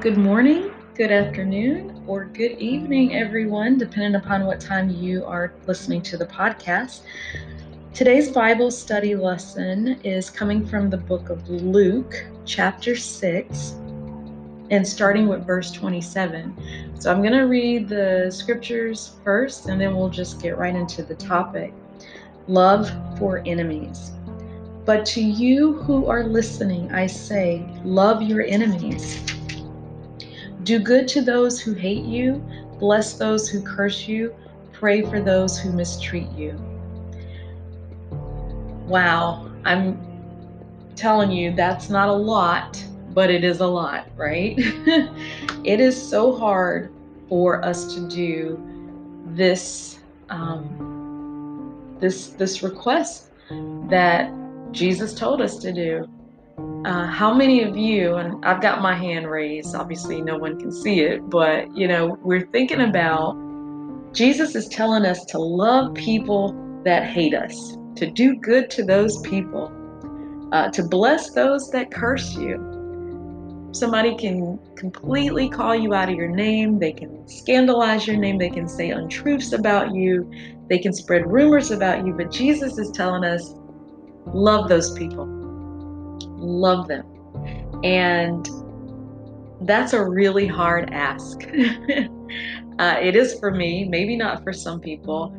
Good morning, good afternoon, or good evening, everyone, depending upon what time you are listening to the podcast. Today's Bible study lesson is coming from the book of Luke, chapter 6, and starting with verse 27. So I'm going to read the scriptures first, and then we'll just get right into the topic love for enemies. But to you who are listening, I say, love your enemies. Do good to those who hate you, bless those who curse you, pray for those who mistreat you. Wow, I'm telling you, that's not a lot, but it is a lot, right? it is so hard for us to do this um, this this request that Jesus told us to do. Uh, how many of you, and I've got my hand raised, obviously no one can see it, but you know, we're thinking about Jesus is telling us to love people that hate us, to do good to those people, uh, to bless those that curse you. Somebody can completely call you out of your name, they can scandalize your name, they can say untruths about you, they can spread rumors about you, but Jesus is telling us love those people love them. And that's a really hard ask. uh, it is for me, maybe not for some people.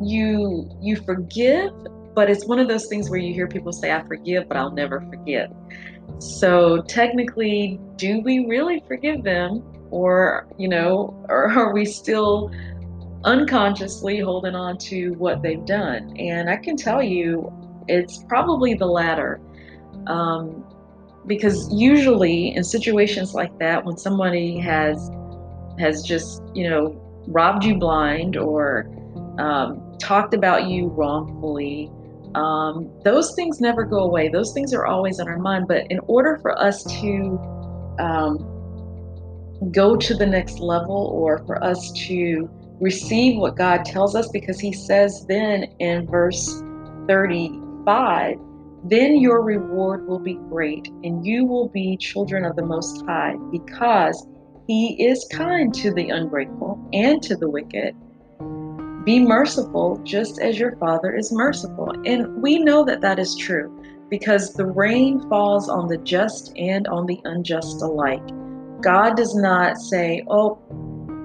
You you forgive, but it's one of those things where you hear people say, "I forgive, but I'll never forget." So technically, do we really forgive them, or you know, or are we still unconsciously holding on to what they've done? And I can tell you, it's probably the latter. Um, because usually in situations like that, when somebody has has just you know robbed you blind or um, talked about you wrongfully, um, those things never go away. Those things are always in our mind. But in order for us to um, go to the next level, or for us to receive what God tells us, because He says then in verse 35 then your reward will be great, and you will be children of the Most High, because He is kind to the ungrateful and to the wicked. Be merciful just as your Father is merciful. And we know that that is true because the rain falls on the just and on the unjust alike. God does not say, oh,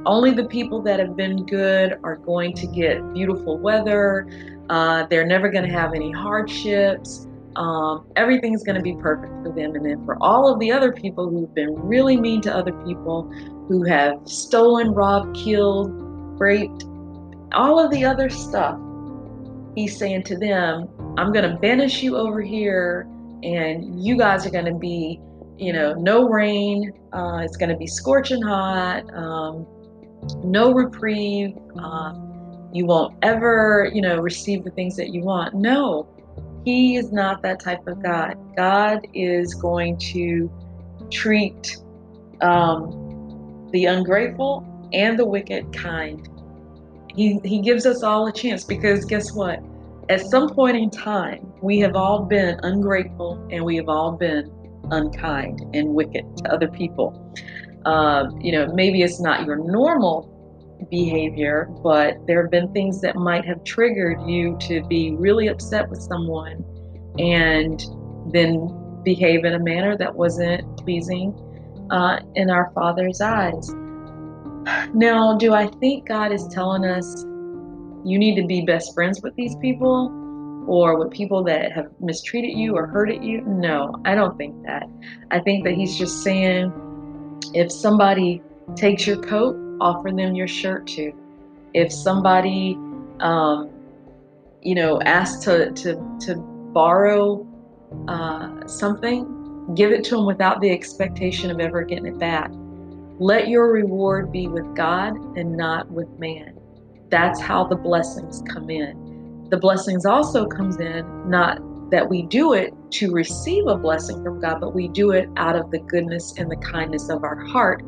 only the people that have been good are going to get beautiful weather. Uh, they're never going to have any hardships um, everything's going to be perfect for them. And then for all of the other people who've been really mean to other people, who have stolen, robbed, killed, raped, all of the other stuff, he's saying to them, I'm going to banish you over here, and you guys are going to be, you know, no rain. Uh, it's going to be scorching hot, um, no reprieve. Uh, you won't ever, you know, receive the things that you want. No, he is not that type of God. God is going to treat um, the ungrateful and the wicked kind. He, he gives us all a chance because guess what? At some point in time, we have all been ungrateful and we have all been unkind and wicked to other people. Uh, you know, maybe it's not your normal behavior, but there have been things that might have triggered you to be really upset with someone and then behave in a manner that wasn't pleasing uh, in our Father's eyes. Now, do I think God is telling us you need to be best friends with these people or with people that have mistreated you or hurted you? No, I don't think that. I think that He's just saying if somebody takes your coat, offer them your shirt to. If somebody, um, you know, asks to, to, to borrow uh, something, give it to them without the expectation of ever getting it back. Let your reward be with God and not with man. That's how the blessings come in. The blessings also comes in not that we do it to receive a blessing from God, but we do it out of the goodness and the kindness of our heart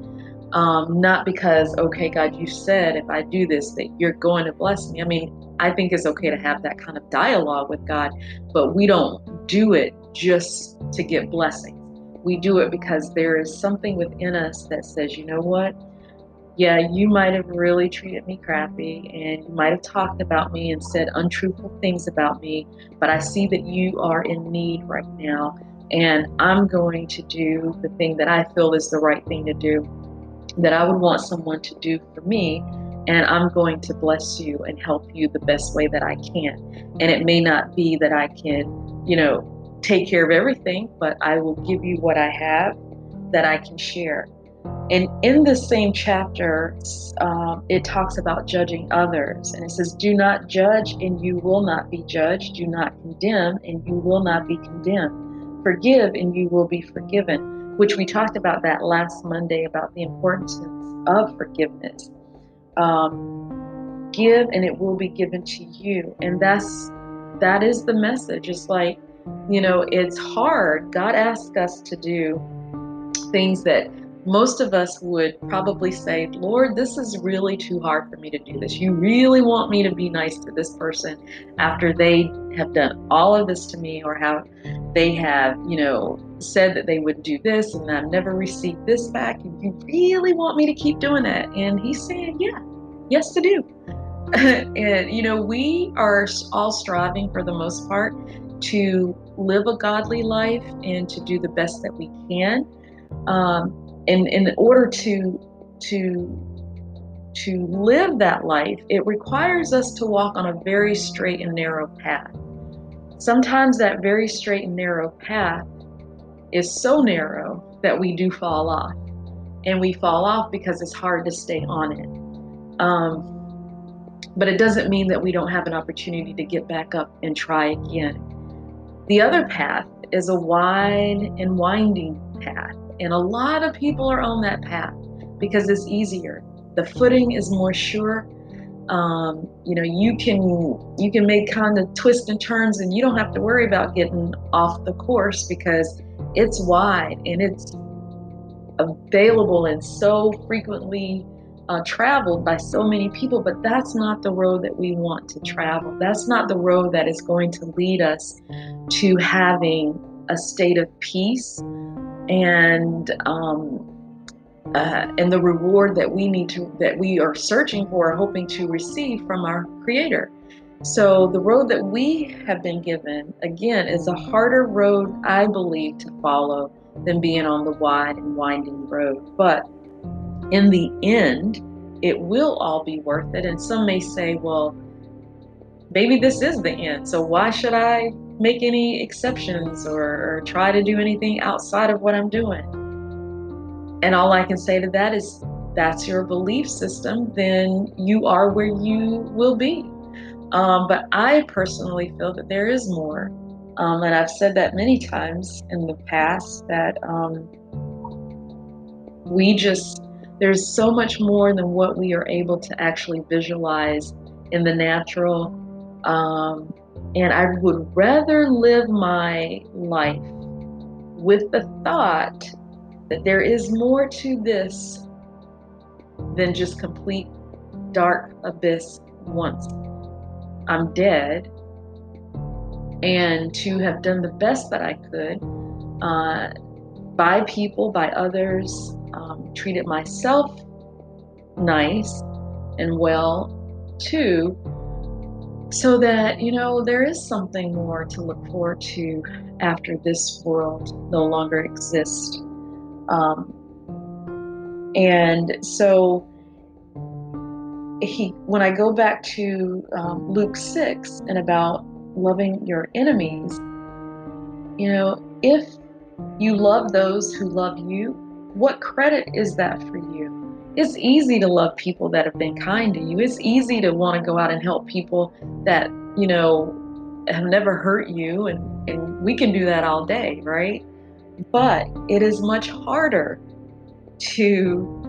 um, not because, okay, God, you said if I do this that you're going to bless me. I mean, I think it's okay to have that kind of dialogue with God, but we don't do it just to get blessings. we do it because there is something within us that says, you know what? Yeah, you might have really treated me crappy and you might have talked about me and said untruthful things about me, but I see that you are in need right now. And I'm going to do the thing that I feel is the right thing to do, that I would want someone to do for me. And I'm going to bless you and help you the best way that I can. And it may not be that I can, you know, take care of everything, but I will give you what I have that I can share. And in the same chapter, um, it talks about judging others. And it says, Do not judge, and you will not be judged. Do not condemn, and you will not be condemned. Forgive, and you will be forgiven, which we talked about that last Monday about the importance of forgiveness. Um, give, and it will be given to you. And that's that is the message. It's like you know, it's hard. God asks us to do things that most of us would probably say, Lord, this is really too hard for me to do this. You really want me to be nice to this person after they have done all of this to me or how they have, you know, said that they would do this and I've never received this back. And you really want me to keep doing that? And he's saying, yeah, yes to do. and, you know, we are all striving for the most part to live a godly life and to do the best that we can. Um, and, and in order to to to live that life, it requires us to walk on a very straight and narrow path. Sometimes that very straight and narrow path is so narrow that we do fall off. And we fall off because it's hard to stay on it. Um, but it doesn't mean that we don't have an opportunity to get back up and try again. The other path is a wide and winding path, and a lot of people are on that path because it's easier. The footing is more sure. Um, you know, you can you can make kind of twists and turns, and you don't have to worry about getting off the course because it's wide and it's available and so frequently uh, traveled by so many people, but that's not the road that we want to travel. That's not the road that is going to lead us to having a state of peace and um, uh, and the reward that we need to that we are searching for, hoping to receive from our Creator. So the road that we have been given again is a harder road, I believe, to follow than being on the wide and winding road, but in the end, it will all be worth it. And some may say, well, maybe this is the end. So why should I make any exceptions or, or try to do anything outside of what I'm doing? And all I can say to that is, that's your belief system, then you are where you will be. Um, but I personally feel that there is more. Um, and I've said that many times in the past that um, we just there's so much more than what we are able to actually visualize in the natural. Um, and I would rather live my life with the thought that there is more to this than just complete dark abyss once I'm dead. And to have done the best that I could uh, by people, by others, um, treated myself nice and well too, so that, you know, there is something more to look forward to after this world no longer exists. Um, and so he, when I go back to um, Luke 6 and about loving your enemies, you know, if you love those who love you, what credit is that for you? It's easy to love people that have been kind to you. It's easy to want to go out and help people that, you know, have never hurt you. And, and we can do that all day, right? But it is much harder to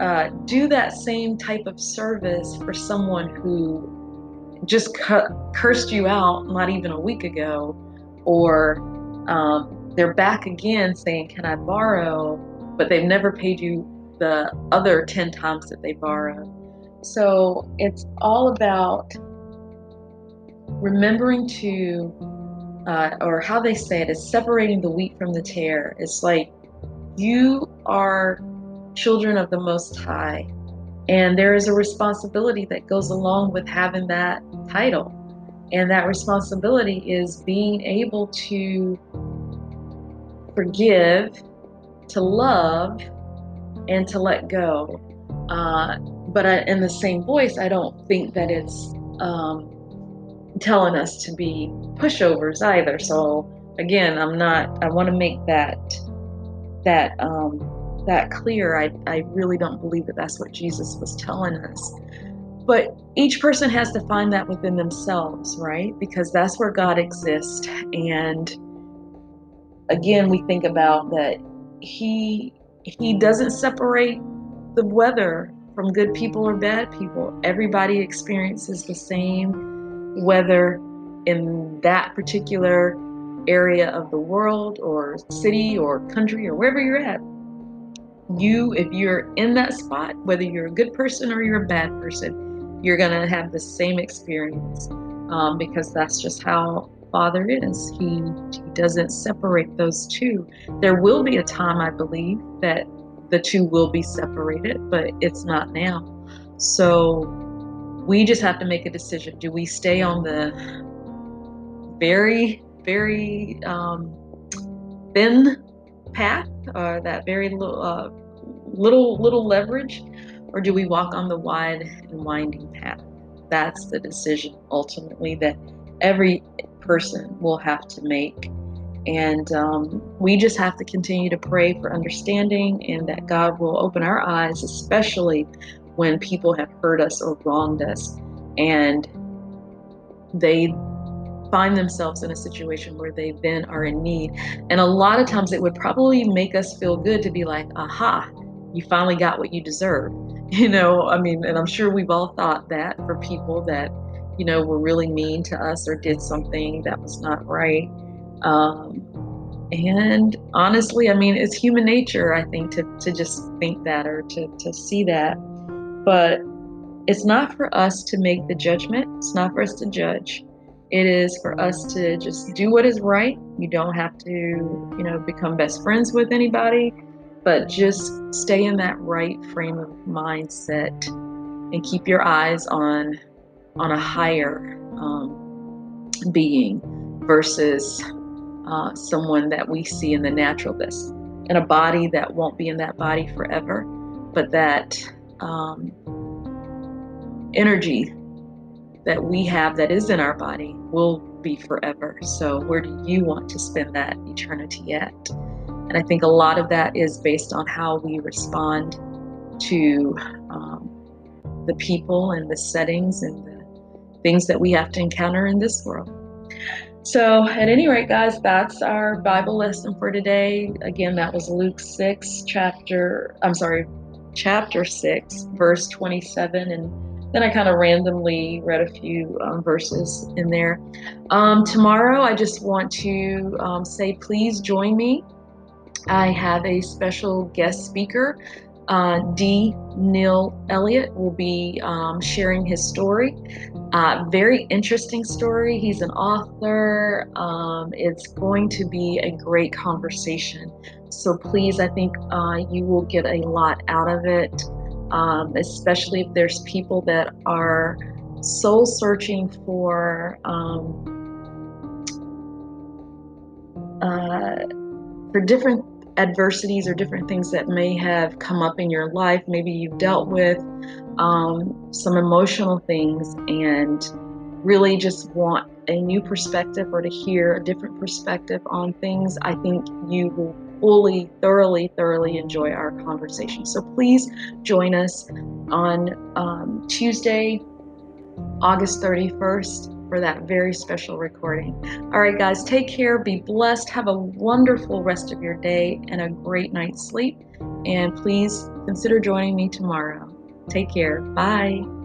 uh, do that same type of service for someone who just cu- cursed you out not even a week ago, or um, they're back again saying, Can I borrow? but they've never paid you the other 10 times that they borrowed. So it's all about remembering to, uh, or how they say it, is separating the wheat from the tare. It's like You are children of the Most High. And there is a responsibility that goes along with having that title. And that responsibility is being able to forgive, to love, and to let go. Uh, but I, in the same voice, I don't think that it's um, telling us to be pushovers either. So again, I'm not. I want to make that that um, that clear. I I really don't believe that that's what Jesus was telling us. But each person has to find that within themselves, right? Because that's where God exists. And again, we think about that He He doesn't separate the weather from good people or bad people. Everybody experiences the same weather in that particular area of the world or city or country or wherever you're at. You, if you're in that spot, whether you're a good person or you're a bad person, you're going to have the same experience um, because that's just how Father is. He, he doesn't separate those two. There will be a time, I believe, that the two will be separated, but it's not now. So we just have to make a decision. Do we stay on the very, very um, thin path, or uh, that very little, uh, little, little leverage, or do we walk on the wide and winding path? That's the decision ultimately that every person will have to make. And um, we just have to continue to pray for understanding and that God will open our eyes, especially when people have hurt us or wronged us and they find themselves in a situation where they then are in need. And a lot of times it would probably make us feel good to be like, aha, you finally got what you deserve. You know, I mean, and I'm sure we've all thought that for people that, you know, were really mean to us or did something that was not right. Um, and honestly, I mean, it's human nature, I think, to, to just think that or to, to see that. But it's not for us to make the judgment, it's not for us to judge. It is for us to just do what is right. You don't have to, you know, become best friends with anybody, but just stay in that right frame of mindset and keep your eyes on on a higher um, being versus uh, someone that we see in the natural this in a body that won't be in that body forever but that um, energy that we have that is in our body will be forever so where do you want to spend that eternity at and i think a lot of that is based on how we respond to um, the people and the settings and the things that we have to encounter in this world so, at any rate, guys, that's our Bible lesson for today. Again, that was Luke 6, chapter, I'm sorry, chapter 6, verse 27. And then I kind of randomly read a few um, verses in there. Um, tomorrow, I just want to um, say, please join me. I have a special guest speaker uh, D. Neil Elliott will be um, sharing his story. Uh, very interesting story. He's an author. Um, it's going to be a great conversation. So please, I think uh, you will get a lot out of it, um, especially if there's people that are soul searching for. Um, uh, for different adversities or different things that may have come up in your life. Maybe you've dealt with um, some emotional things and really just want a new perspective or to hear a different perspective on things. I think you will fully, thoroughly, thoroughly enjoy our conversation. So please join us on um, Tuesday, August 31st for that very special recording. All right, guys, take care, be blessed, have a wonderful rest of your day, and a great night's sleep. And please consider joining me tomorrow. Take care. Bye.